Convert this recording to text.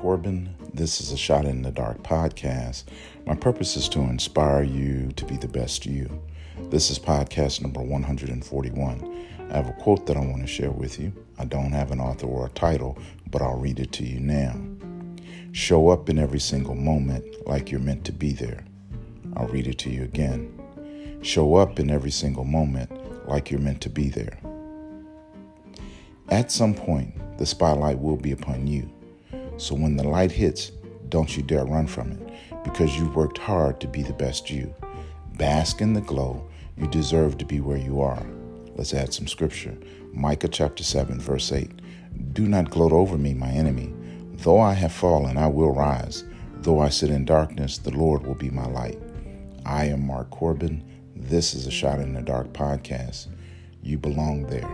Corbin. This is a Shot in the Dark podcast. My purpose is to inspire you to be the best you. This is podcast number 141. I have a quote that I want to share with you. I don't have an author or a title, but I'll read it to you now. Show up in every single moment like you're meant to be there. I'll read it to you again. Show up in every single moment like you're meant to be there. At some point, the spotlight will be upon you. So when the light hits, don't you dare run from it because you worked hard to be the best you. Bask in the glow. You deserve to be where you are. Let's add some scripture. Micah chapter 7, verse 8. Do not gloat over me, my enemy. Though I have fallen, I will rise. Though I sit in darkness, the Lord will be my light. I am Mark Corbin. This is a Shot in the Dark podcast. You belong there.